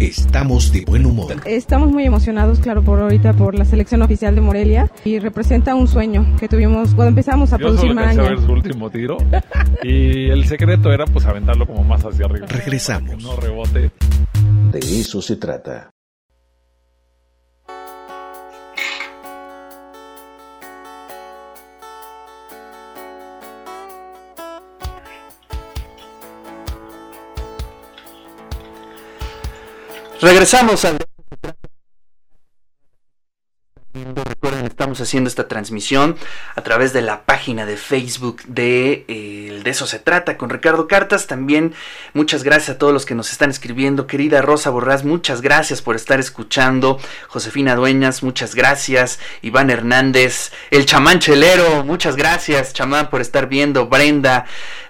Estamos de buen humor. Estamos muy emocionados, claro, por ahorita por la selección oficial de Morelia y representa un sueño que tuvimos cuando empezamos a Yo producir solo a ver su último tiro y el secreto era pues aventarlo como más hacia arriba. Regresamos. No rebote. De eso se trata. Regresamos al... Recuerden, estamos haciendo esta transmisión a través de la página de Facebook de eh, De eso se trata con Ricardo Cartas. También muchas gracias a todos los que nos están escribiendo. Querida Rosa Borrás, muchas gracias por estar escuchando. Josefina Dueñas, muchas gracias. Iván Hernández, el chamán chelero, muchas gracias, chamán, por estar viendo. Brenda,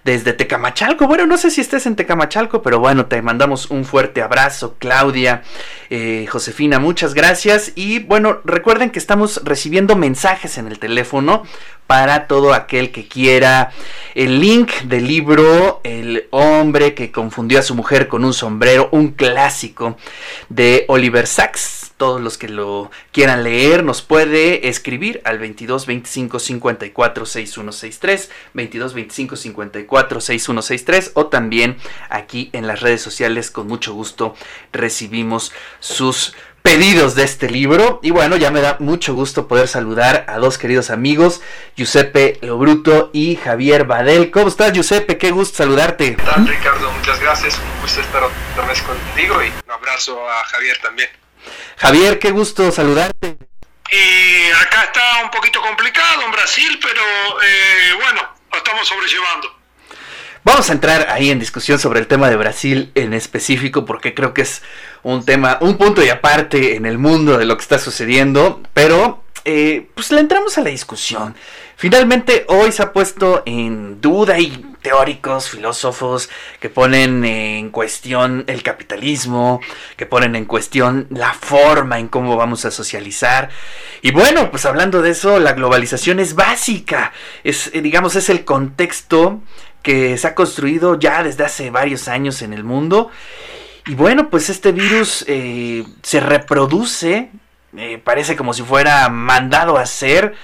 desde Tecamachalco. Bueno, no sé si estés en Tecamachalco, pero bueno, te mandamos un fuerte abrazo, Claudia, eh, Josefina, muchas gracias. Y bueno, recuerden que estamos recibiendo mensajes en el teléfono para todo aquel que quiera el link del libro El hombre que confundió a su mujer con un sombrero, un clásico de Oliver Sacks. Todos los que lo quieran leer nos puede escribir al 22 25 54 6163, 22 25 54 6163 o también aquí en las redes sociales con mucho gusto recibimos sus pedidos de este libro. Y bueno, ya me da mucho gusto poder saludar a dos queridos amigos, Giuseppe Lobruto y Javier Badel. ¿Cómo estás, Giuseppe? Qué gusto saludarte. ¿Qué tal, Ricardo? Muchas gracias. Un gusto estar otra vez contigo y un abrazo a Javier también. Javier, qué gusto saludarte. Y acá está un poquito complicado en Brasil, pero eh, bueno, lo estamos sobrellevando. Vamos a entrar ahí en discusión sobre el tema de Brasil en específico porque creo que es un tema, un punto y aparte en el mundo de lo que está sucediendo, pero eh, pues le entramos a la discusión. Finalmente hoy se ha puesto en duda y teóricos, filósofos que ponen en cuestión el capitalismo, que ponen en cuestión la forma en cómo vamos a socializar. Y bueno, pues hablando de eso, la globalización es básica, es eh, digamos es el contexto que se ha construido ya desde hace varios años en el mundo. Y bueno, pues este virus eh, se reproduce, eh, parece como si fuera mandado a ser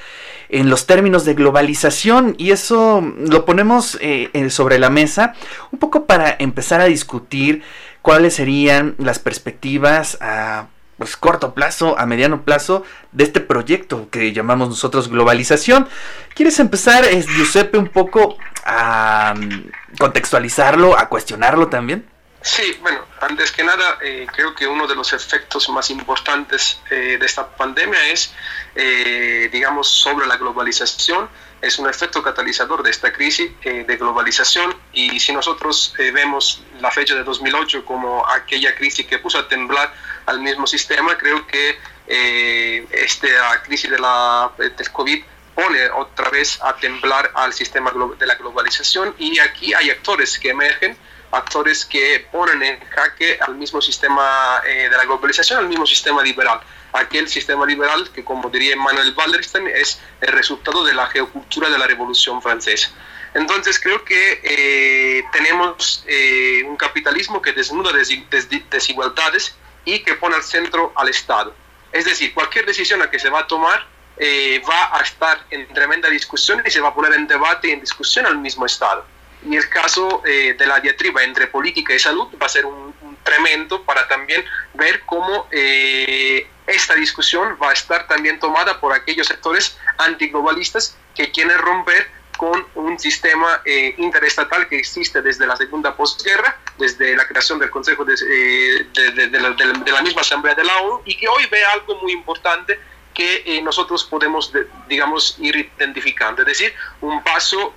en los términos de globalización y eso lo ponemos eh, sobre la mesa un poco para empezar a discutir cuáles serían las perspectivas a pues, corto plazo, a mediano plazo de este proyecto que llamamos nosotros globalización. ¿Quieres empezar, eh, Giuseppe, un poco a mm, contextualizarlo, a cuestionarlo también? Sí, bueno, antes que nada, eh, creo que uno de los efectos más importantes eh, de esta pandemia es, eh, digamos, sobre la globalización. Es un efecto catalizador de esta crisis eh, de globalización y si nosotros eh, vemos la fecha de 2008 como aquella crisis que puso a temblar al mismo sistema, creo que eh, esta crisis de la, del COVID pone otra vez a temblar al sistema de la globalización y aquí hay actores que emergen actores que ponen en jaque al mismo sistema eh, de la globalización, al mismo sistema liberal. Aquel sistema liberal que, como diría Manuel Wallerstein, es el resultado de la geocultura de la Revolución Francesa. Entonces creo que eh, tenemos eh, un capitalismo que desnuda desi- des- desigualdades y que pone al centro al Estado. Es decir, cualquier decisión a que se va a tomar eh, va a estar en tremenda discusión y se va a poner en debate y en discusión al mismo Estado. Y el caso eh, de la diatriba entre política y salud va a ser un, tremendo para también ver cómo eh, esta discusión va a estar también tomada por aquellos sectores antiglobalistas que quieren romper con un sistema eh, interestatal que existe desde la segunda posguerra, desde la creación del Consejo de, eh, la, de, la, misma Asamblea de la ONU, y que hoy ve algo muy importante que eh, nosotros podemos, digamos, ir identificando, es decir, un paso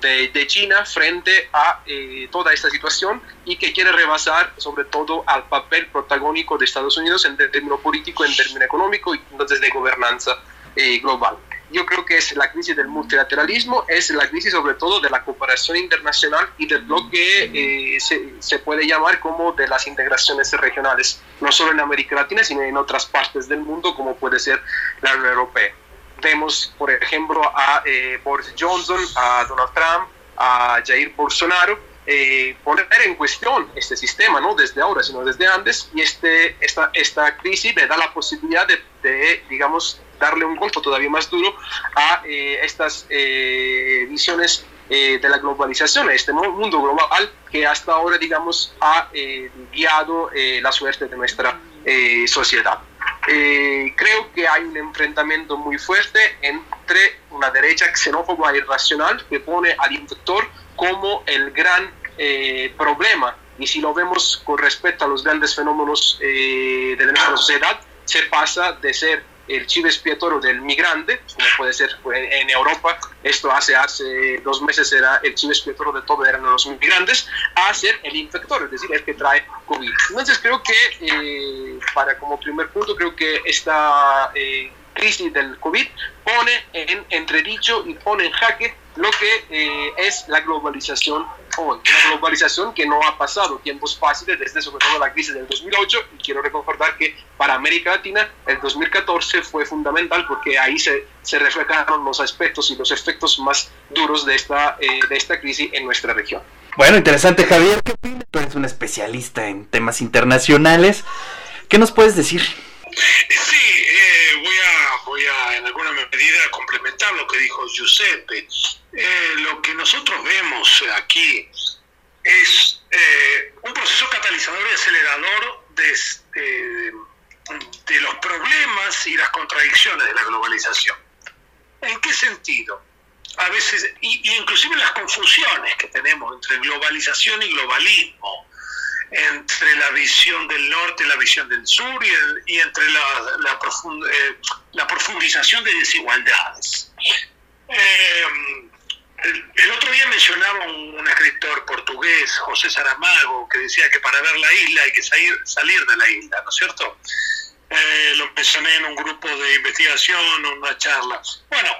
de, de, China frente a eh, toda esta situación y que quiere rebasar sobre todo al papel protagónico de Estados Unidos en término político, en término económico y entonces de gobernanza eh, global. Yo creo que es la crisis del multilateralismo, es la crisis sobre todo de la cooperación internacional y de lo que eh, se, se, puede llamar como de las integraciones regionales, no solo en América Latina, sino en otras partes del mundo, como puede ser la Unión Europea. Vemos, por ejemplo, a eh, Boris Johnson, a Donald Trump, a Jair Bolsonaro, eh, poner en cuestión este sistema, no desde ahora, sino desde antes, y este, esta, esta crisis le da la posibilidad de, digamos, darle un golpe todavía más duro a eh, estas eh, visiones de la globalización, a este mundo global que hasta ahora, digamos, ha guiado la suerte de nuestra sociedad. Creo que hay un enfrentamiento muy fuerte entre una derecha xenófoba e irracional que pone al infector como el gran eh, problema. Y si lo vemos con respecto a los grandes fenómenos eh, de nuestra sociedad, se pasa de ser el chivo expiatorio del migrante, como puede ser en Europa, esto hace, hace dos meses era el chivo expiatorio de todo, eran los migrantes, a ser el infector, es decir, el que trae COVID. Entonces creo que, eh, para como primer punto, creo que esta crisis del COVID pone en entredicho y pone en jaque lo que eh, es la globalización hoy. Una globalización que no ha pasado tiempos fáciles desde sobre todo la crisis del 2008 y quiero recordar que para América Latina el 2014 fue fundamental porque ahí se, se reflejaron los aspectos y los efectos más duros de esta, eh, de esta crisis en nuestra región. Bueno, interesante Javier, ¿qué opinas? Tú eres un especialista en temas internacionales. ¿Qué nos puedes decir? Sí, eh, voy, a, voy a en alguna medida complementar lo que dijo Giuseppe. Eh, lo que nosotros vemos aquí es eh, un proceso catalizador y acelerador de, de, los problemas y las contradicciones de la globalización. ¿En qué sentido? A veces, y, inclusive las confusiones que tenemos entre globalización y globalismo entre la visión del norte y la visión del sur y, entre la, la, eh, la, profundización de desigualdades. Eh, el, otro día mencionaba un, escritor portugués, José Saramago, que decía que para ver la isla hay que salir, salir de la isla, ¿no es cierto? Eh, lo mencioné en un grupo de investigación, una charla. Bueno,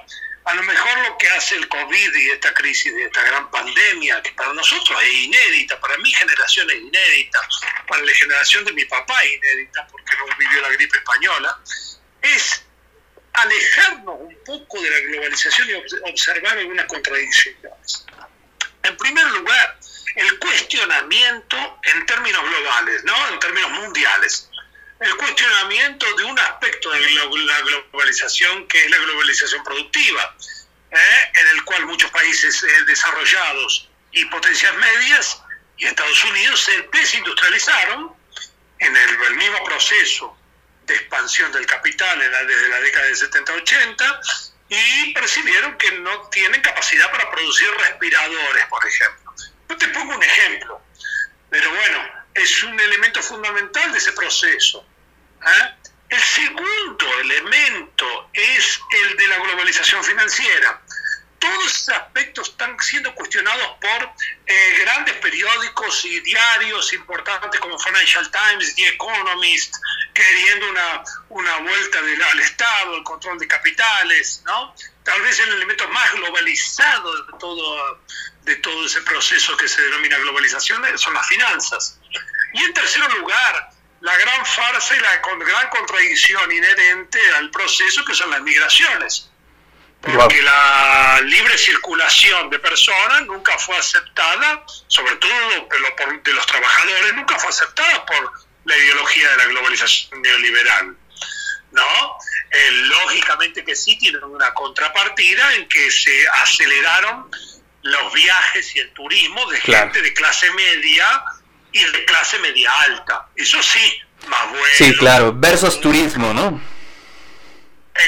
a lo mejor lo que hace el COVID y esta crisis, de esta gran pandemia, que para nosotros es inédita, para mi generación es inédita, para la generación de mi papá es inédita, porque no vivió la gripe española, es alejarnos un poco de la globalización y observar algunas contradicciones. En primer lugar, el cuestionamiento en términos globales, ¿no? en términos mundiales el cuestionamiento de un aspecto de la globalización que es la globalización productiva, ¿eh? en el cual muchos países eh, desarrollados y potencias medias y Estados Unidos se desindustrializaron en el, mismo proceso de expansión del capital desde la década de 70-80 y percibieron que no tienen capacidad para producir respiradores, por ejemplo. Yo te pongo un ejemplo, pero bueno, es un elemento fundamental de ese proceso. ¿Ah? El segundo elemento es el de la globalización financiera. Todos esos aspectos están siendo cuestionados por eh, grandes periódicos y diarios importantes como Financial Times, The Economist, queriendo una, una vuelta al Estado, el control de capitales, ¿no? Tal vez el elemento más globalizado de todo, de todo ese proceso que se denomina globalización son las finanzas. Y en tercer lugar, la gran farsa y la gran contradicción inherente al proceso que son las migraciones. Porque la libre circulación de personas nunca fue aceptada, sobre todo de los trabajadores, nunca fue aceptada por la ideología de la globalización neoliberal. ¿no? Eh, lógicamente que sí tienen una contrapartida en que se aceleraron los viajes y el turismo de gente de clase media y de clase media alta. Eso sí, más bueno. Sí, claro, versus turismo, ¿no?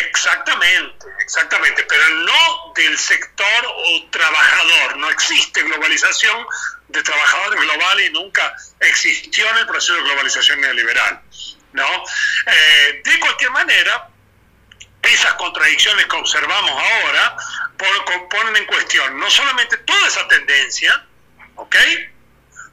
Exactamente, exactamente, pero no del sector o trabajador. No existe globalización de trabajadores globales y nunca existió en el proceso de globalización neoliberal. ¿no? Eh, de cualquier manera, esas contradicciones que observamos ahora ponen en cuestión no solamente toda esa tendencia, ¿ok?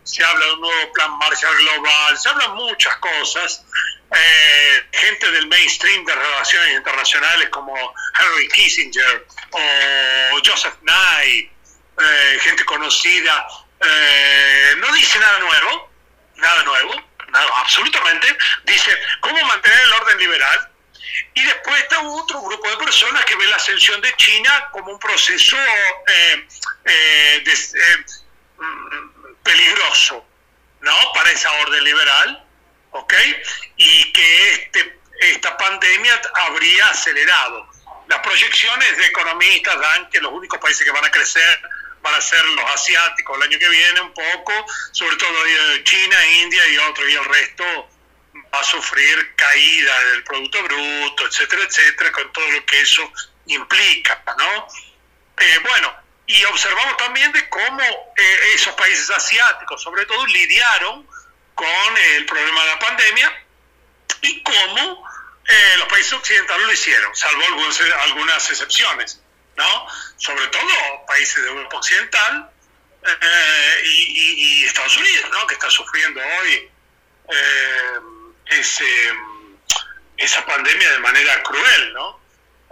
Se habla de un nuevo plan Marshall Global, se hablan muchas cosas. Eh, gente del mainstream de relaciones internacionales como Henry Kissinger o Joseph Nye, eh, gente conocida, eh, no dice nada nuevo, nada nuevo, nada, absolutamente, dice cómo mantener el orden liberal. Y después está otro grupo de personas que ve la ascensión de China como un proceso de, peligroso, ¿no? Para esa orden liberal, ¿ok? Y que este, esta pandemia habría acelerado. Las proyecciones de economistas dan que los únicos países que van a crecer van a ser los asiáticos el año que viene un poco, sobre todo China, India y otros, y el resto va a sufrir caída del Producto Bruto, etcétera, etcétera, con todo lo que eso implica, ¿no? Eh, bueno, y observamos también de cómo eh, esos países asiáticos, sobre todo, lidiaron con el problema de la pandemia y cómo eh, los países occidentales lo hicieron, salvo algunas excepciones, ¿no? Sobre todo países de Europa Occidental y, Estados Unidos, ¿no? Que está sufriendo hoy ese, esa pandemia de manera cruel, ¿no?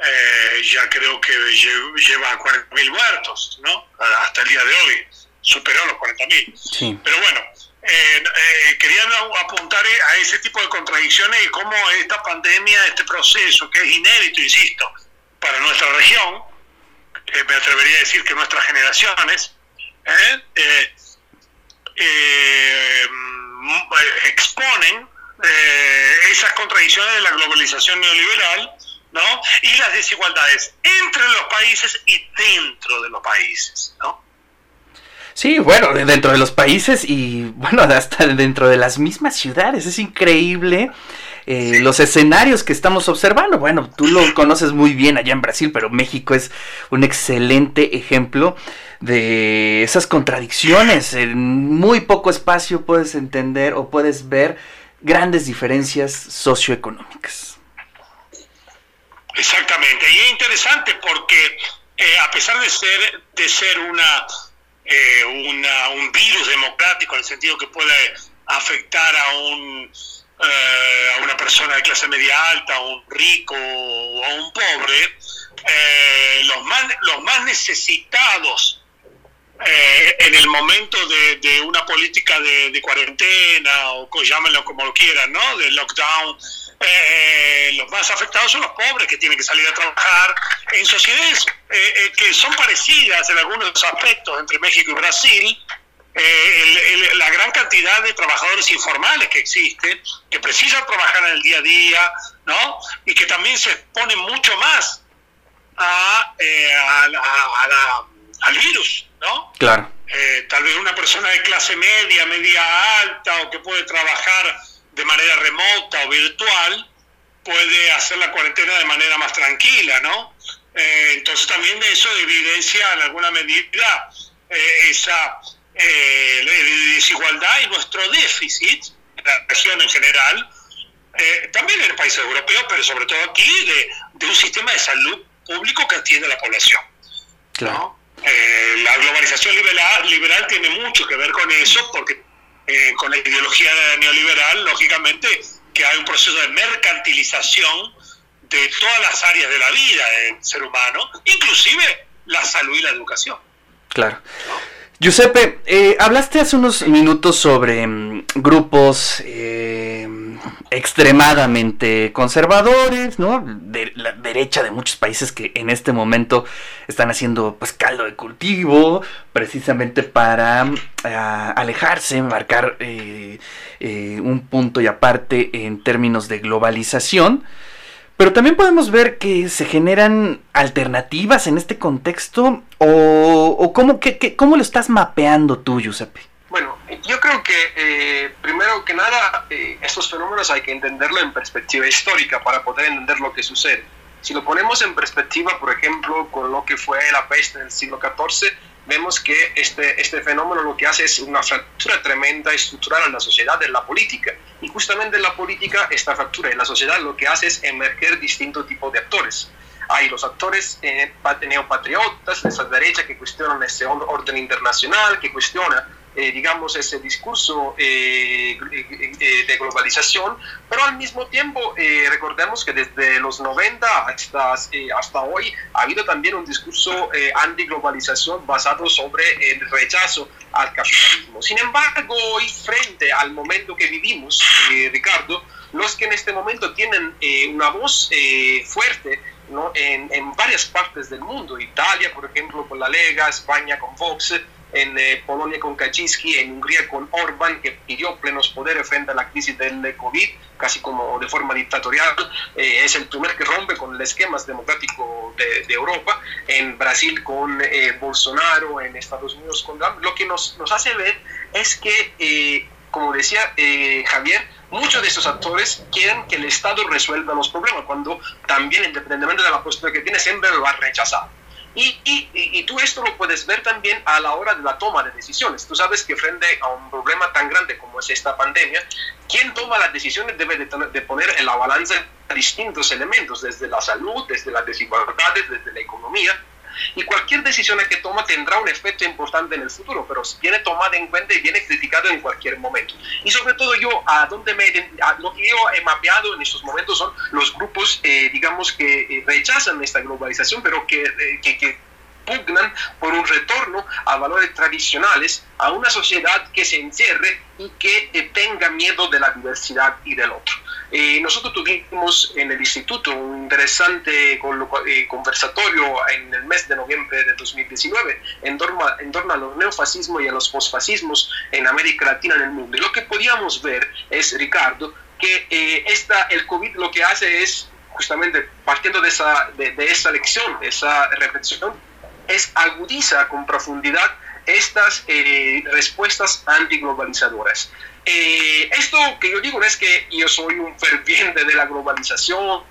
Eh, ya creo que lleva 40.000 muertos, ¿no? Hasta el día de hoy, superó los 40.000. Sí. Pero bueno, eh, eh, quería apuntar a ese tipo de contradicciones y cómo esta pandemia, este proceso, que es inédito, insisto, para nuestra región, me atrevería a decir que nuestras generaciones, exponen eh, esas contradicciones de la globalización neoliberal ¿no? y las desigualdades entre los países y dentro de los países. ¿no? Sí, bueno, dentro de los países y bueno, hasta dentro de las mismas ciudades. Es increíble. Eh, los escenarios que estamos observando. Bueno, tú lo conoces muy bien allá en Brasil, pero México es un excelente ejemplo de esas contradicciones. En muy poco espacio puedes entender o puedes ver grandes diferencias socioeconómicas. Exactamente, y es interesante porque eh, a pesar de ser, de ser una, eh, una, un virus democrático en el sentido que puede afectar a, un, eh, a una persona de clase media alta, a un rico o a un pobre, los, más, los más necesitados eh, en el momento de, una política de, cuarentena o llámenlo como lo quieran, ¿no? De lockdown, eh, los más afectados son los pobres que tienen que salir a trabajar en sociedades eh, que son parecidas en algunos aspectos entre México y Brasil. la gran cantidad de trabajadores informales que existen, que precisan trabajar en el día a día, ¿no? Y que también se exponen mucho más a, al virus. ¿no? Claro. Eh, tal vez una persona de clase media, media alta o que puede trabajar de manera remota o virtual, puede hacer la cuarentena de manera más tranquila, ¿no? Eh, entonces también eso evidencia en alguna medida eh, esa desigualdad y nuestro déficit en la región en general, también en el países europeos, pero sobre todo aquí, de, un sistema de salud público que atiende a la población. Claro. Eh, la globalización liberal, liberal tiene mucho que ver con eso, porque eh, con la ideología neoliberal, lógicamente, que hay un proceso de mercantilización de todas las áreas de la vida del ser humano, inclusive la salud y la educación. Claro. Giuseppe, eh, hablaste hace unos minutos sobre mm, grupos eh, extremadamente conservadores, ¿no? De la derecha de muchos países que en este momento están haciendo pues caldo de cultivo, precisamente para eh, alejarse, marcar un punto y aparte en términos de globalización. Pero también podemos ver que se generan alternativas en este contexto o, cómo, cómo lo estás mapeando tú, Giuseppe. Bueno, yo creo que eh, primero que nada eh, estos fenómenos hay que entenderlo en perspectiva histórica para poder entender lo que sucede. Si lo ponemos en perspectiva, por ejemplo, con lo que fue la peste en el siglo XIV, vemos que este, este fenómeno lo que hace es una fractura tremenda estructural en la sociedad, en la política. Y justamente en la política, esta fractura en la sociedad lo que hace es emerger distintos tipos de actores. Hay los actores eh, neopatriotas de esa derecha que cuestionan ese orden internacional, que cuestiona eh, digamos, ese discurso eh, eh, de globalización, pero al mismo tiempo recordemos que desde los 90 hasta, hasta hoy ha habido también un discurso anti-globalización basado sobre el rechazo al capitalismo. Sin embargo, hoy frente al momento que vivimos, Ricardo, los que en este momento tienen una voz fuerte ¿no? en, en, varias partes del mundo, Italia, por ejemplo, con la Lega, España con Vox, en eh, Polonia con Kaczynski, en Hungría con Orban, que pidió plenos poderes frente a la crisis del COVID, casi como de forma dictatorial. Eh, es el primer que rompe con el esquema democrático de, Europa. En Brasil con eh, Bolsonaro, en Estados Unidos con Trump. Lo que nos, nos hace ver es que, como decía Javier, muchos de estos actores quieren que el Estado resuelva los problemas, cuando también, independientemente de la postura que tiene, siempre lo ha rechazado. Y, y, tú esto lo puedes ver también a la hora de la toma de decisiones. Tú sabes que frente a un problema tan grande como es esta pandemia, quien toma las decisiones debe de, de poner en la balanza distintos elementos, desde la salud, desde las desigualdades, desde la economía, y cualquier decisión que toma tendrá un efecto importante en el futuro, pero viene tomada en cuenta y viene criticado en cualquier momento. Y sobre todo yo, a donde me, a lo que yo he mapeado en estos momentos son los grupos, eh, digamos, que eh, rechazan esta globalización, pero que, eh, que, que pugnan por un retorno a valores tradicionales, a una sociedad que se encierre y que eh, tenga miedo de la diversidad y del otro. Eh, nosotros tuvimos en el instituto un interesante eh, conversatorio en el mes de noviembre de 2019 en torno, a, en torno a los neofascismos y a los posfascismos en América Latina en el mundo. Y lo que podíamos ver es, Ricardo, que eh, esta, el COVID lo que hace es, justamente partiendo de esa, de, de esa lección, de esa reflexión, es agudiza con profundidad estas eh, respuestas antiglobalizadoras. Eh, esto que yo digo no es que yo soy un ferviente de la globalización,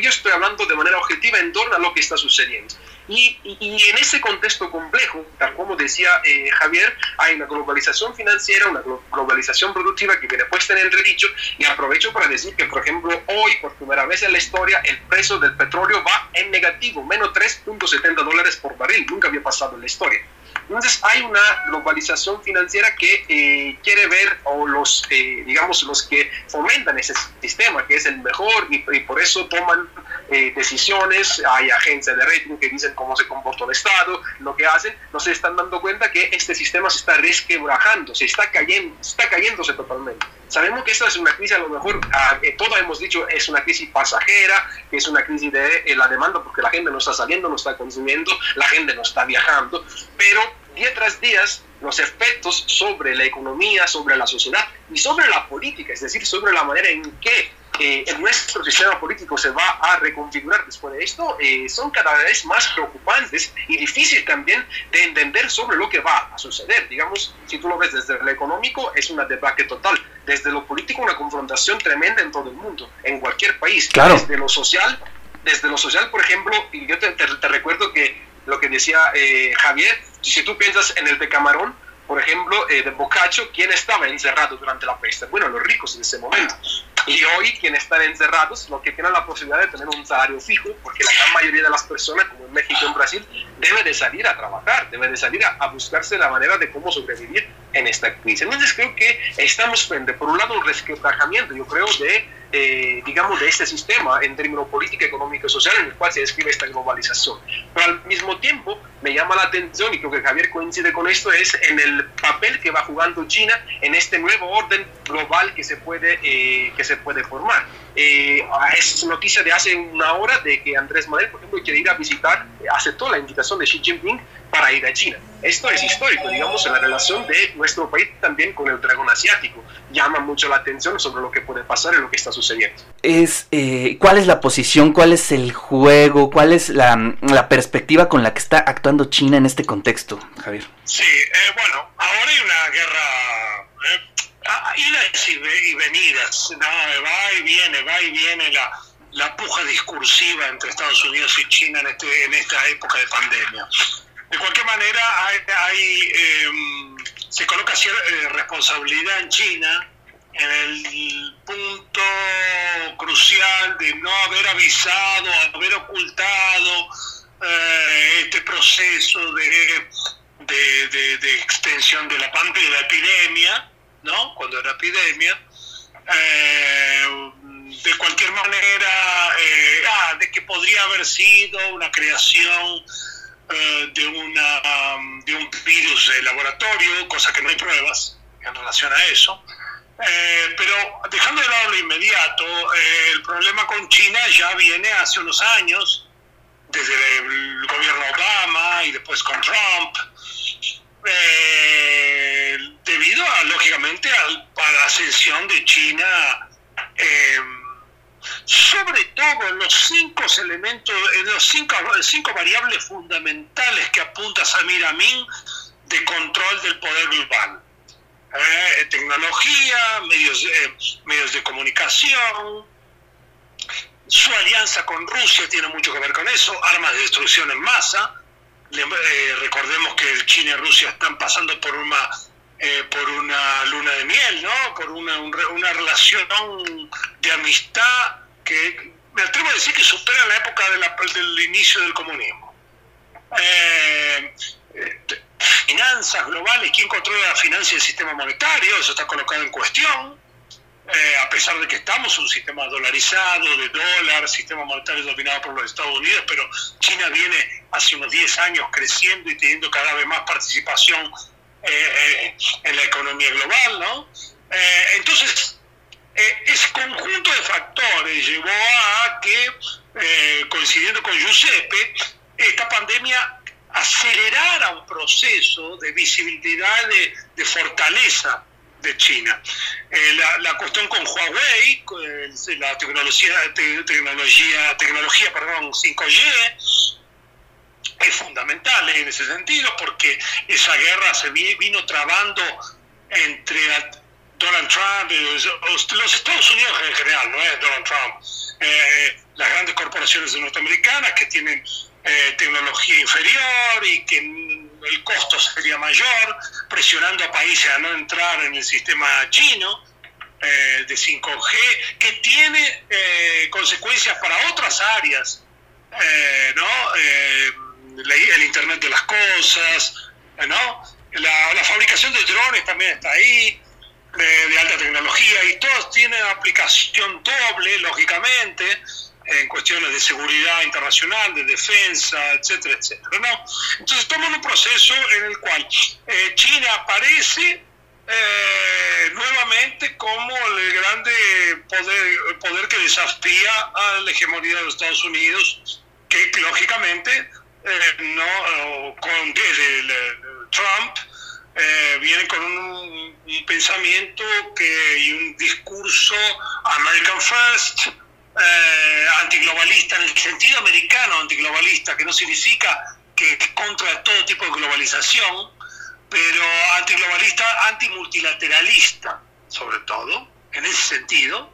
yo estoy hablando de manera objetiva en torno a lo que está sucediendo. Y, en ese contexto complejo, tal como decía eh, Javier, hay una globalización financiera, una globalización productiva que viene puesta en entredicho y aprovecho para decir que, por ejemplo, hoy, por primera vez en la historia, el precio del petróleo va en negativo, menos 3.70 dólares por barril, nunca había pasado en la historia. Entonces hay una globalización financiera que eh, quiere ver, o los, eh, digamos, los que fomentan ese sistema, que es el mejor, y, y por eso toman eh, decisiones, hay agencias de rating que dicen cómo se comportó el Estado, lo que hacen, no se están dando cuenta que este sistema se está resquebrajando, se está cayendo, está cayéndose totalmente. Sabemos que esta es una crisis, a lo mejor, ah, eh, todo hemos dicho, es una crisis pasajera, que es una crisis de eh, la demanda porque la gente no está saliendo, no está consumiendo, la gente no está viajando, pero día tras día los efectos sobre la economía, sobre la sociedad y sobre la política, es decir, sobre la manera en que eh, nuestro sistema político se va a reconfigurar después de esto, eh, son cada vez más preocupantes y difícil también de entender sobre lo que va a suceder. Digamos, si tú lo ves desde lo económico, es una debacle total. Desde lo político, una confrontación tremenda en todo el mundo, en cualquier país. Claro. Desde lo social, desde lo social, por ejemplo, y yo te, te, te recuerdo que lo que decía eh, Javier, si tú piensas en el de Camarón, por ejemplo, eh, de Boccaccio, ¿quién estaba encerrado durante la peste? Bueno, los ricos en ese momento. Y hoy, quienes están encerrados, lo que tienen la posibilidad de tener un salario fijo, porque la gran mayoría de las personas, como en México y en Brasil, debe de salir a trabajar, debe de salir a, a buscarse la manera de cómo sobrevivir en esta crisis. Entonces creo que estamos frente, por un lado, un resquebrajamiento, yo creo, de, eh, digamos, de este sistema en términos político, económico y social en el cual se describe esta globalización. Pero al mismo tiempo, me llama la atención, y creo que Javier coincide con esto, es en el papel que va jugando China en este nuevo orden global que se puede, eh, que se puede formar. Eh, es noticia de hace una hora de que Andrés Manuel, por ejemplo, quiere ir a visitar, aceptó la invitación de Xi Jinping para ir a China. Esto es histórico, digamos, en la relación de nuestro país también con el dragón asiático. Llama mucho la atención sobre lo que puede pasar y lo que está sucediendo. Es, eh, ¿Cuál es la posición, cuál es el juego, cuál es la, la, perspectiva con la que está actuando China en este contexto, Javier? Sí, eh, bueno, ahora hay una guerra, eh, idas y venidas, no, va y viene, va y viene la, la puja discursiva entre Estados Unidos y China en, este, en esta época de pandemia. De cualquier manera, hay, hay eh, se coloca eh, responsabilidad en China en el punto crucial de no haber avisado, haber ocultado eh, este proceso de, de, de, extensión de la pandemia, epidemia, ¿no? Cuando era epidemia. Eh, de cualquier manera, eh, ah, de que podría haber sido una creación uh, de, una, um, de un virus de laboratorio, cosa que no hay pruebas en relación a eso. Eh, pero dejando de lado lo inmediato, eh, el problema con China ya viene hace unos años, desde el gobierno Obama y después con Trump. eh, debido a, lógicamente a la ascensión de China, eh, sobre todo en los cinco elementos, en los cinco, cinco variables fundamentales que apunta Samir Amin de control del poder global. Eh, tecnología, medios, medios de comunicación, su alianza con Rusia tiene mucho que ver con eso, armas de destrucción en masa, eh, recordemos que China y Rusia están pasando por una eh, por una luna de miel, ¿no? Por una, una relación de amistad que me atrevo a decir que supera la época de la, del inicio del comunismo. Eh, finanzas globales, ¿quién controla la finanzas del sistema monetario? Eso está colocado en cuestión. Eh, a pesar de que estamos en un sistema dolarizado, de dólar, sistema monetario dominado por los Estados Unidos, pero China viene hace unos 10 años creciendo y teniendo cada vez más participación eh, eh, en la economía global, ¿no? entonces, ese conjunto de factores llevó a que, coincidiendo con Giuseppe, esta pandemia acelerara un proceso de visibilidad, de, de fortaleza de China. Eh, la, la, cuestión con Huawei, la tecnología, tecnología, tecnología perdón, 5G, es fundamental en ese sentido porque esa guerra se vino trabando entre Donald Trump y los, Estados Unidos en general, no es Donald Trump, eh, las grandes corporaciones norteamericanas que tienen eh, tecnología inferior y que el costo sería mayor, presionando a países a no entrar en el sistema chino eh, de 5G, que tiene eh, consecuencias para otras áreas, ¿no? El Internet de las Cosas, ¿no? La, la, fabricación de drones también está ahí, de alta tecnología, y todos tienen aplicación doble, lógicamente, en cuestiones de seguridad internacional, de defensa, etcétera, etcétera. ¿no? Entonces estamos en un proceso en el cual eh, China aparece eh, nuevamente como el grande poder, poder que desafía a la hegemonía de los Estados Unidos, que lógicamente eh, no con Trump viene con un, pensamiento que, y un discurso American First, eh, antiglobalista en el sentido americano antiglobalista, que no significa que es contra todo tipo de globalización, pero antiglobalista, antimultilateralista, sobre todo, en ese sentido.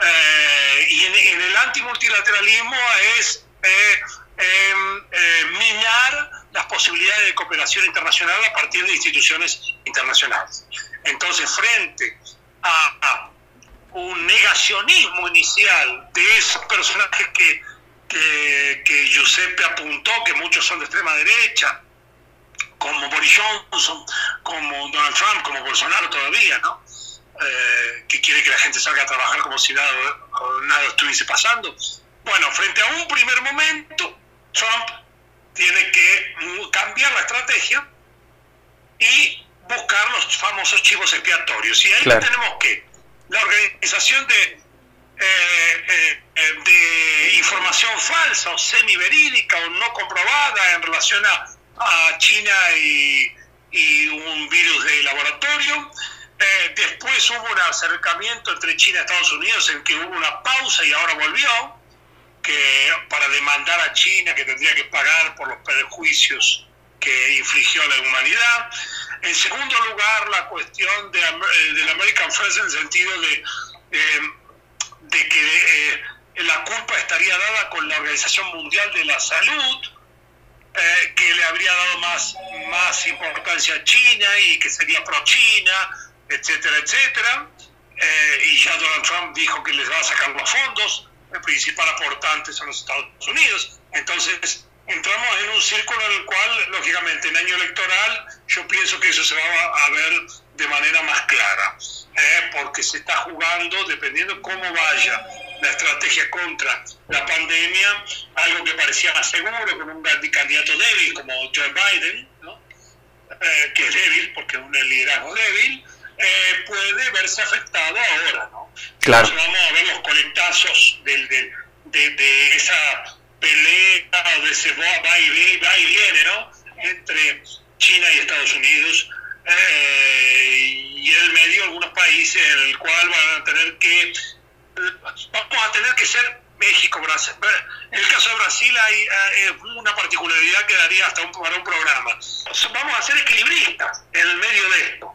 Eh, y en, el antimultilateralismo es eh, eh, minar las posibilidades de cooperación internacional a partir de instituciones internacionales. Entonces, frente a un negacionismo inicial de esos personajes que, que, Giuseppe apuntó, que muchos son de extrema derecha, como Boris Johnson, como Donald Trump, como Bolsonaro todavía, ¿no? Eh, que quiere que la gente salga a trabajar como si nada, nada estuviese pasando. Bueno, frente a un primer momento, Trump tiene que cambiar la estrategia y buscar los famosos chivos expiatorios. Y ahí tenemos que la organización de, eh, eh, de información falsa o semi-verídica o no comprobada en relación a, China y, un virus de laboratorio. Eh, después hubo un acercamiento entre China y Estados Unidos en que hubo una pausa y ahora volvió, que para demandar a China que tendría que pagar por los perjuicios que infligió a la humanidad. En segundo lugar, la cuestión de, eh, del American First en el sentido de, eh, de que eh, la culpa estaría dada con la Organización Mundial de la Salud, que le habría dado más, más importancia a China y que sería pro-China, etcétera, etcétera. y ya Donald Trump dijo que les va a sacar los fondos, el principal aportante son los Estados Unidos. Entonces, entramos en un círculo en el cual, lógicamente, en año electoral, yo pienso que eso se va a ver de manera más clara, ¿eh? porque se está jugando, dependiendo cómo vaya la estrategia contra la pandemia, algo que parecía más seguro, con un candidato débil como Joe Biden, eh, que es débil porque es un liderazgo débil, eh, puede verse afectado ahora. ¿no? Claro. vamos a ver los colectazos del, de, de esa pelea de ese va y, va y viene, ¿no? Entre China y Estados Unidos, y en el medio algunos países en el cual van a tener que, vamos a tener que ser México, Brasil. En el caso de Brasil hay una particularidad que daría hasta un, para un programa. Vamos a ser equilibristas en el medio de esto,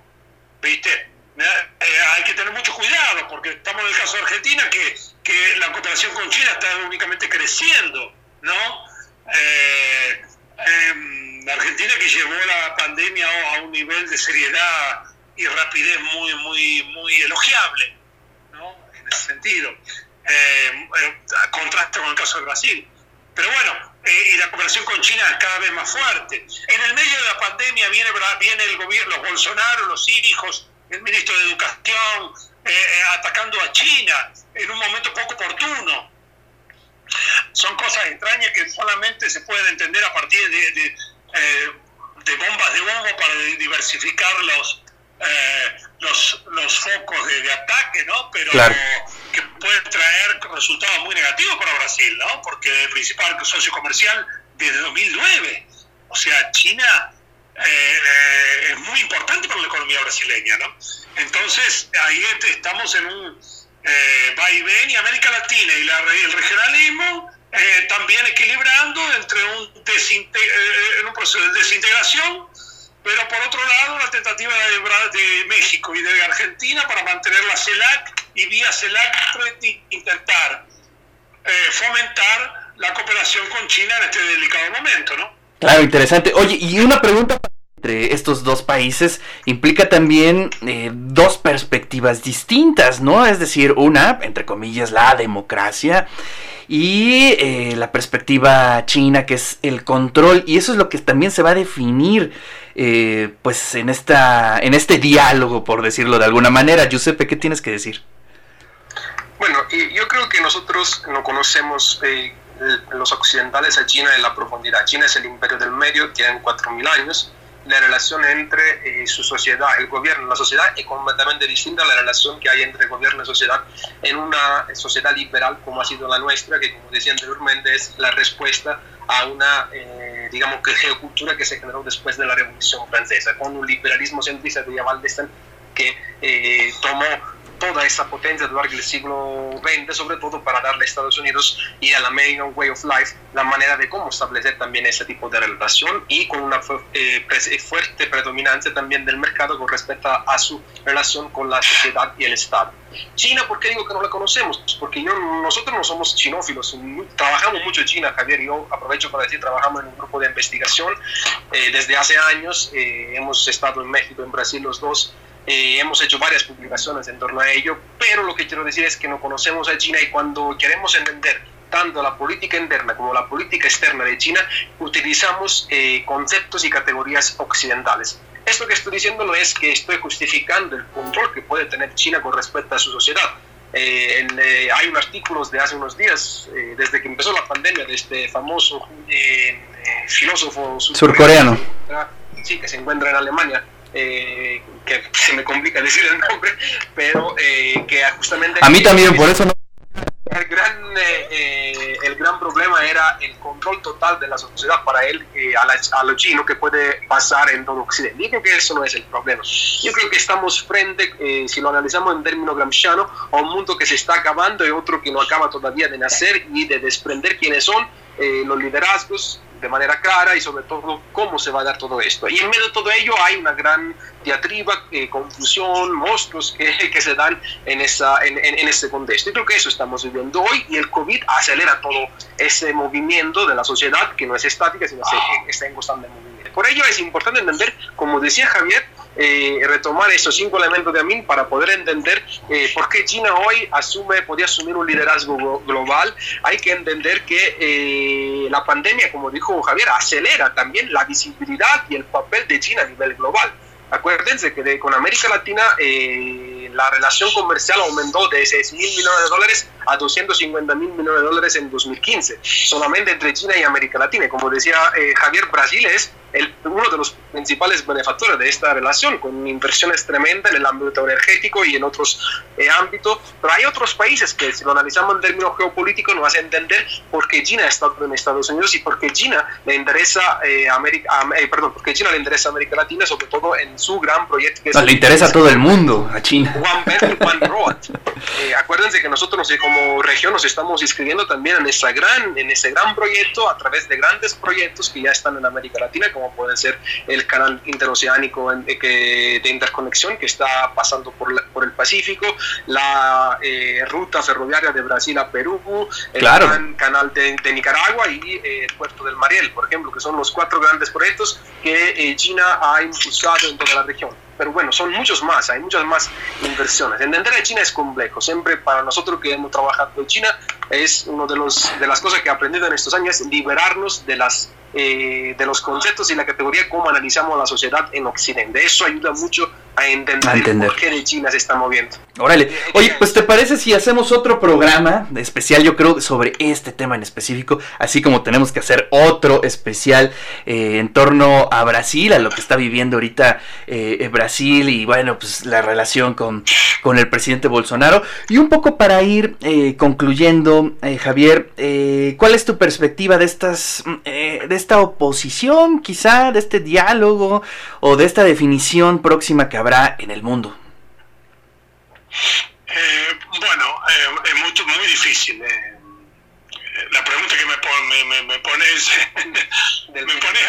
¿viste? Eh, hay que tener mucho cuidado porque estamos en el caso de Argentina que, que la cooperación con China está únicamente creciendo, ¿no? Eh, em, Argentina que llevó la pandemia a un nivel de seriedad y rapidez muy, muy, muy elogiable, ¿no? En ese sentido. Eh, contraste con el caso de Brasil. Pero bueno, y la cooperación con China es cada vez más fuerte. En el medio de la pandemia viene, viene el gobierno, los Bolsonaro, los hijos, el ministro de Educación, eh, eh, atacando a China en un momento poco oportuno. Son cosas extrañas que solamente se pueden entender a partir de, de, eh, bombas de humo para diversificar los, los, los, focos de, ataque, ¿no? Pero que pueden traer resultados muy negativos para Brasil, ¿no? Porque el principal socio comercial desde 2009. O sea, China eh, eh, es muy importante para la economía brasileña, ¿no? Entonces, ahí estamos en un eh, va y ven y América Latina y la, el regionalismo eh, también equilibrando entre un, en un proceso de desintegración, pero por otro lado la tentativa de, de México y de Argentina para mantener la CELAC y vía CELAC intentar fomentar la cooperación con China en este delicado momento, ¿no? Claro, interesante. Oye, y una pregunta entre estos dos países implica también eh, dos perspectivas distintas, ¿no? Es decir, una, entre comillas, la democracia y eh, la perspectiva china, que es el control, y eso es lo que también se va a definir, eh, pues, en, esta, en este diálogo, por decirlo de alguna manera. Giuseppe, ¿qué tienes que decir? Bueno, yo creo que nosotros no conocemos los occidentales a China en la profundidad. China es el imperio del medio, tienen 4.000 años. La relación entre eh, su sociedad, el gobierno la sociedad es completamente distinta a la relación que hay entre gobierno y sociedad en una sociedad liberal como ha sido la nuestra, que como decía anteriormente es la respuesta a una, eh, digamos, que geocultura que se generó después de la Revolución Francesa, con un liberalismo centrista de Valdestan que eh, tomó toda esa potencia durante el siglo XX, sobre todo para darle a Estados Unidos y a la American Way of Life la manera de cómo establecer también ese tipo de relación y con una eh, eh, fuerte predominancia también del mercado con respecto a, su relación con la sociedad y el Estado. China, ¿por qué digo que no la conocemos? Porque yo, nosotros no somos chinófilos, trabajamos mucho en China, Javier y yo aprovecho para decir, trabajamos en un grupo de investigación eh, desde hace años, hemos estado en México, en Brasil los dos, eh, hemos hecho varias publicaciones en torno a ello, pero lo que quiero decir es que no conocemos a China y cuando queremos entender tanto la política interna como la política externa de China, utilizamos eh, conceptos y categorías occidentales. Esto que estoy diciendo no es que estoy justificando el control que puede tener China con respecto a su sociedad. Eh, hay un artículo de hace unos días, desde que empezó la pandemia, de este famoso filósofo surcoreano, sí, que se encuentra en Alemania, eh, que se me complica decir el nombre, pero eh, que justamente... A mí también, por eso no... El gran, eh, el gran problema era el control total de la sociedad para él, a, lo chino, que puede pasar en todo Occidente. Yo creo que eso no es el problema. Yo creo que estamos frente, si lo analizamos en términos gramsciano, a un mundo que se está acabando y otro que no acaba todavía de nacer y de desprender quiénes son los liderazgos, de manera clara y sobre todo cómo se va a dar todo esto. Y en medio de todo ello hay una gran diatriba, eh, confusión, monstruos que, que, se dan en, esa, en, en, este contexto. Y creo que eso estamos viviendo hoy y el COVID acelera todo ese movimiento de la sociedad que no es estática, sino que está en constante movimiento. Por ello es importante entender, como decía Javier, eh, retomar esos cinco elementos de Amin para poder entender eh, por qué China hoy asume, podía asumir un liderazgo global. Hay que entender que eh, la pandemia, como dijo Javier, acelera también la visibilidad y el papel de China a nivel global. Acuérdense que con América Latina la relación comercial aumentó de 6 mil millones de dólares a 250 mil millones de dólares en 2015, solamente entre China y América Latina. como decía Javier, Brasil es el, uno de los principales benefactores de esta relación, con inversiones tremendas en el ámbito energético y en otros eh, ámbitos. Pero hay otros países que, si lo analizamos en términos geopolíticos, nos hace entender por qué China estado en Estados Unidos y por qué China le interesa, eh, América, eh, perdón, porque China le interesa a América Latina, sobre todo en su gran proyecto. Que no, le interesa a todo el mundo, a China. One Road. acuérdense que nosotros como región nos estamos inscribiendo también en, esa gran, en ese gran proyecto a través de grandes proyectos que ya están en América Latina, como pueden ser el canal interoceánico de interconexión que está pasando por, por el Pacífico, la eh, ruta ferroviaria de Brasil a Perú, el gran canal de, Nicaragua y eh, el puerto del Mariel, por ejemplo, que son los cuatro grandes proyectos que eh, China ha impulsado en toda la región pero bueno, son muchos más, hay muchas más inversiones. Entender a China es complejo, siempre para nosotros que hemos trabajado en China es una de, los, de las cosas que he aprendido en estos años, liberarnos de las eh, de los conceptos y la categoría cómo analizamos la sociedad en Occidente. Eso ayuda mucho a entender, por qué de China se está moviendo. Órale. Oye, pues ¿te parece si hacemos otro programa especial, yo creo, sobre este tema en específico? Así como tenemos que hacer otro especial eh, en torno a Brasil, a lo que está viviendo ahorita eh, Brasil y bueno, pues la relación con, con el presidente Bolsonaro. Y un poco para ir concluyendo, Javier, ¿cuál es tu perspectiva de estas... de esta oposición, quizá, de este diálogo o de esta definición próxima que habrá en el mundo? Eh, bueno, eh, es muy, muy difícil. Eh. La pregunta que me, pone, me, me pones, me pones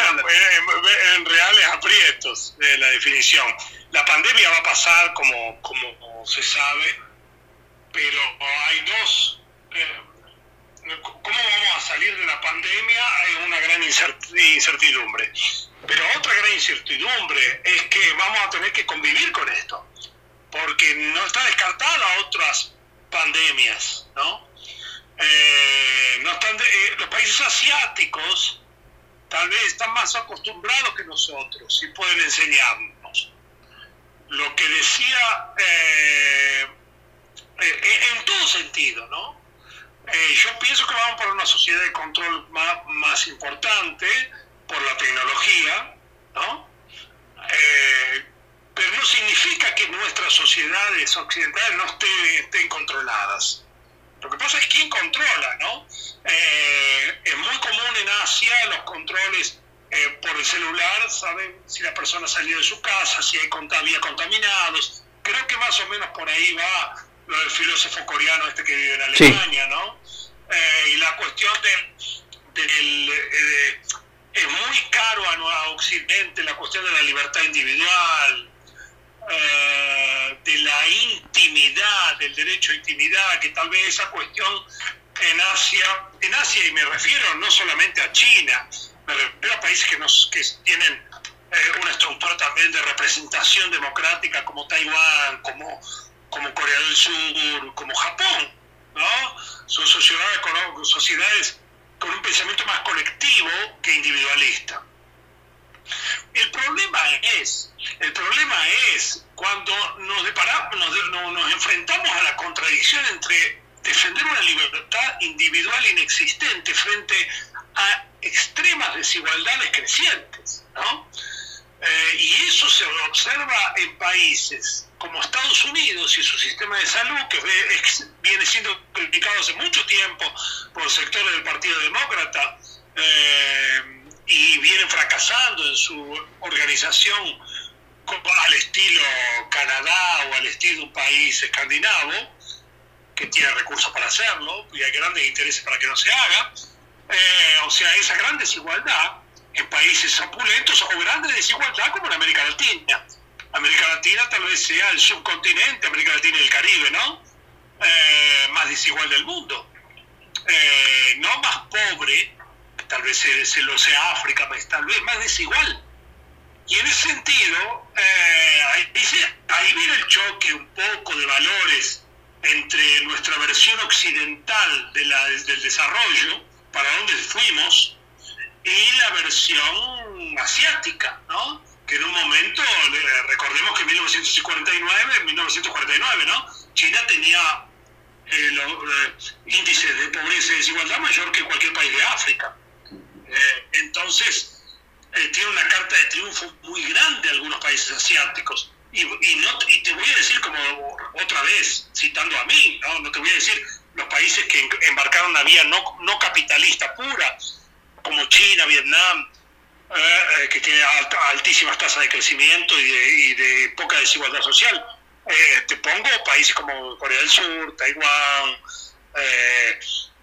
en, reales aprietos de la definición. La pandemia va a pasar como, como se sabe, pero hay dos cómo vamos a salir de la pandemia es una gran incertidumbre. Pero otra gran incertidumbre es que vamos a tener que convivir con esto, porque no está descartada otras pandemias, ¿no? Eh, no están eh, los países asiáticos tal vez están más acostumbrados que nosotros y pueden enseñarnos. Lo que decía eh, en todo sentido, ¿no? Eh, yo pienso que vamos para una sociedad de control más, más importante por la tecnología, ¿no? Eh, pero no significa que nuestras sociedades occidentales no estén, controladas. Lo que pasa es quién controla, ¿no? Eh, es muy común en Asia los controles por el celular, saben si la persona salió de su casa, si hay, había contaminados. Creo que más o menos por ahí va lo del filósofo coreano este que vive en Alemania, ¿no? Eh, y la cuestión de, eh, es muy caro a, Occidente la cuestión de la libertad individual, eh, de la intimidad, del derecho a intimidad, que tal vez esa cuestión en Asia, en Asia y me refiero no solamente a China, me refiero a países que, nos, que tienen una estructura también de representación democrática como Taiwán, como, como Corea del Sur, como Japón, ¿no? Son sociedades con, sociedades con un pensamiento más colectivo que individualista. El problema es, el problema es cuando nos, enfrentamos a la contradicción entre defender una libertad individual inexistente frente a extremas desigualdades crecientes, ¿no? Eh, y eso se observa en países como Estados Unidos y su sistema de salud, que viene siendo criticado hace mucho tiempo por sectores del Partido Demócrata, eh, y vienen fracasando en su organización al estilo Canadá o al estilo un país escandinavo, que tiene recursos para hacerlo y hay grandes intereses para que no se haga. Eh, o sea, esa gran desigualdad en países opulentos o grande desigualdad como en América Latina. América Latina tal vez sea el subcontinente, América Latina y el Caribe, ¿no? Eh, más desigual del mundo. Eh, no más pobre, tal vez se, lo sea África, tal vez más desigual. Y en ese sentido, eh, ahí, viene el choque un poco de valores entre nuestra versión occidental del desarrollo, para dónde fuimos, y la versión asiática, ¿no? Que en un momento, recordemos que en 1949, 1949, ¿no? China tenía eh, eh, índices de pobreza y desigualdad mayor que cualquier país de África. Eh, entonces, tiene una carta de triunfo muy grande algunos países asiáticos. Y, y, no, y te voy a decir como otra vez, citando a mí, no, no te voy a decir los países que embarcaron una vía no, no capitalista pura, como China, Vietnam, eh, eh, que tiene altísimas tasas de crecimiento y de, y de poca desigualdad social. Eh, te pongo países como Corea del Sur, Taiwán,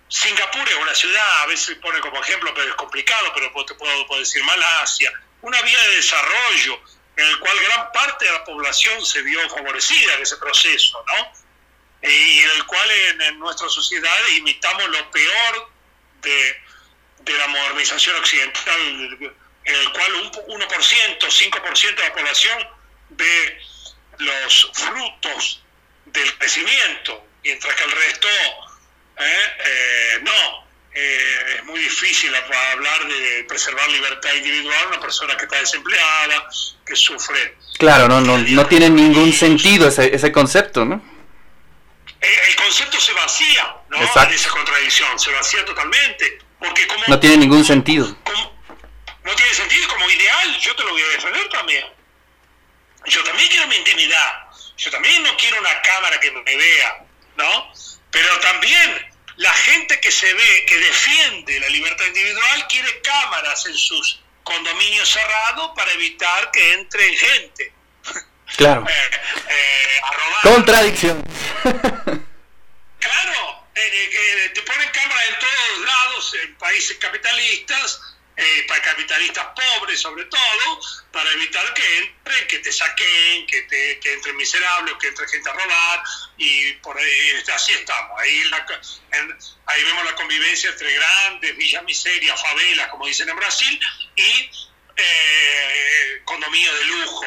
Singapur es una ciudad, a veces pone como ejemplo, pero es complicado, pero te puedo, decir Malasia, una vía de desarrollo en el cual gran parte de la población se vio favorecida en ese proceso, ¿no? Y en el cual en, nuestra sociedad imitamos lo peor de la modernización occidental, en el cual un 1%, 5% de la población ve los frutos del crecimiento, mientras que el resto ¿eh? Eh, no. Eh, es muy difícil hablar de preservar libertad individual una persona que está desempleada, que sufre. Claro, no, no, no tiene ningún sentido ese, ese concepto, ¿no? El, concepto se vacía, ¿no? En esa contradicción, se vacía totalmente. Porque como, no tiene ningún sentido. No tiene sentido como ideal, yo te lo voy a defender también. Yo también quiero mi intimidad. Yo también no quiero una cámara que me vea, ¿no? Pero también la gente que se ve, que defiende la libertad individual, quiere cámaras en sus condominios cerrados para evitar que entre gente. Claro. Eh, eh, Contradicción. claro, eh, que te ponen cámaras en todos lados, en países capitalistas, eh, para capitalistas pobres sobre todo, para evitar que entren, que te saquen, que, te, que entren miserables, que entre gente a robar, y por ahí así estamos. Ahí, ahí vemos la convivencia entre grandes villas miseria, favelas, como dicen en Brasil, y eh, condominios de lujo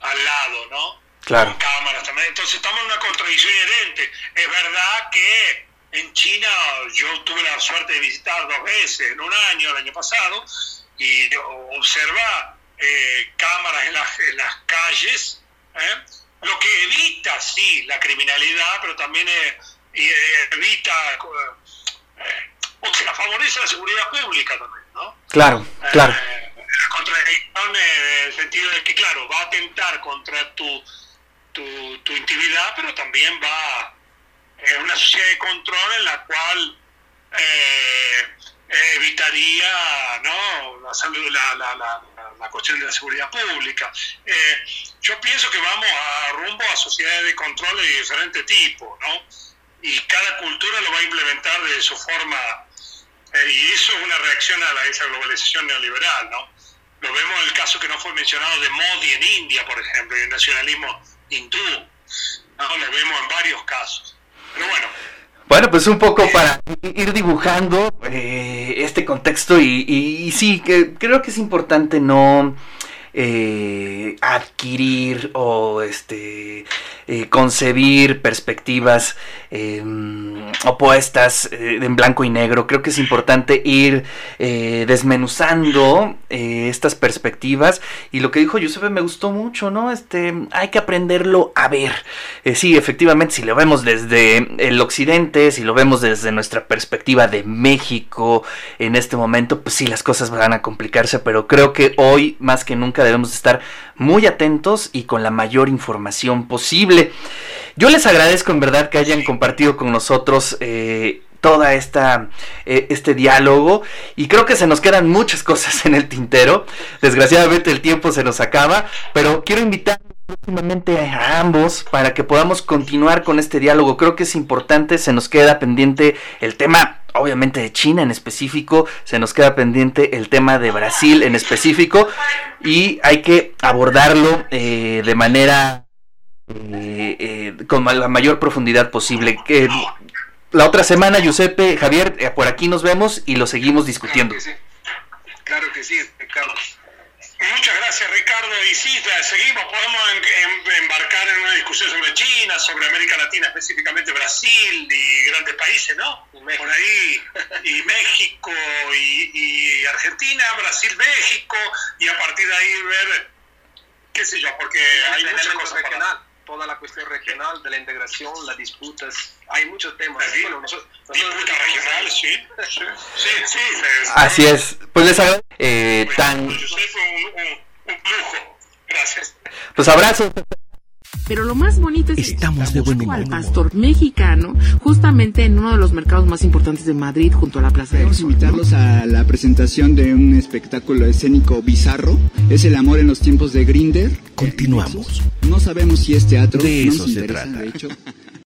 al lado, ¿no? Claro. Con cámaras también. Entonces estamos en una contradicción inherente. Es verdad que en China yo tuve la suerte de visitar dos veces en un año, el año pasado, y observa eh, cámaras en, en, las calles, ¿eh? lo que evita, sí, la criminalidad, pero también eh, evita, o sea, favorece la seguridad pública también, ¿no? Claro, claro. la contradicción en el sentido de que, claro, va a atentar contra tu, tu, tu intimidad, pero también va eh, una sociedad de control en la cual eh, evitaría ¿no? la, salud, la, la, la, la, cuestión de la seguridad pública. Eh, yo pienso que vamos a rumbo a sociedades de control de diferente tipo, ¿no? y cada cultura lo va a implementar de su forma, y eso es una reacción a, la, esa globalización neoliberal. ¿no? Lo vemos en el caso que no fue mencionado de Modi en India, por ejemplo, y el nacionalismo hindú. ¿no? Lo vemos en varios casos. Pero bueno. Bueno, pues un poco para ir dibujando eh, este contexto y, y, y, sí, que creo que es importante no eh, adquirir o este eh, concebir perspectivas eh, opuestas eh, en blanco y negro. Creo que es importante ir desmenuzando estas perspectivas. Y lo que dijo Yusuf me gustó mucho, ¿no? Este, hay que aprenderlo a ver. sí, efectivamente, si lo vemos desde el occidente, si lo vemos desde nuestra perspectiva de México en este momento, pues sí, las cosas van a complicarse. Pero creo que hoy, más que nunca, debemos estar muy atentos y con la mayor información posible. Yo les agradezco en verdad que hayan compartido con nosotros eh, toda eh, este diálogo y creo que se nos quedan muchas cosas en el tintero. Desgraciadamente el tiempo se nos acaba, pero quiero invitar próximamente a ambos para que podamos continuar con este diálogo. Creo que es importante, se nos queda pendiente el tema obviamente de China en específico, se nos queda pendiente el tema de Brasil en específico y hay que abordarlo eh, de manera eh, eh, con la mayor profundidad posible. La otra semana, Giuseppe, Javier, eh, por aquí nos vemos y lo seguimos discutiendo. Claro que sí, claro que sí Carlos. Muchas gracias, Ricardo. Y sí, seguimos, podemos en, embarcar en una discusión sobre China, sobre América Latina, específicamente Brasil y grandes países, ¿no? Por ahí, y México y, y Argentina, Brasil, México, y a partir de ahí ver, qué sé yo, porque hay muchas cosas regional. Toda la cuestión regional de la integración, las disputas, hay muchos temas. Sí. Bueno, nosotros, Disputas regionales, sí. Sí, sí. sí Así es. Pues les agradezco eh, tan... pues, fue un, un, un lujo. Gracias. Pues abrazos. Pero lo más bonito es que Estamos de buen al pastor mexicano justamente en uno de los mercados más importantes de Madrid junto a la Plaza del Queremos Sol. ¿no? invitarlos a la presentación de un espectáculo escénico bizarro. Es el amor en los tiempos de Grinder. Continuamos. No sabemos si es teatro. De no eso nos se interesa, trata. De hecho,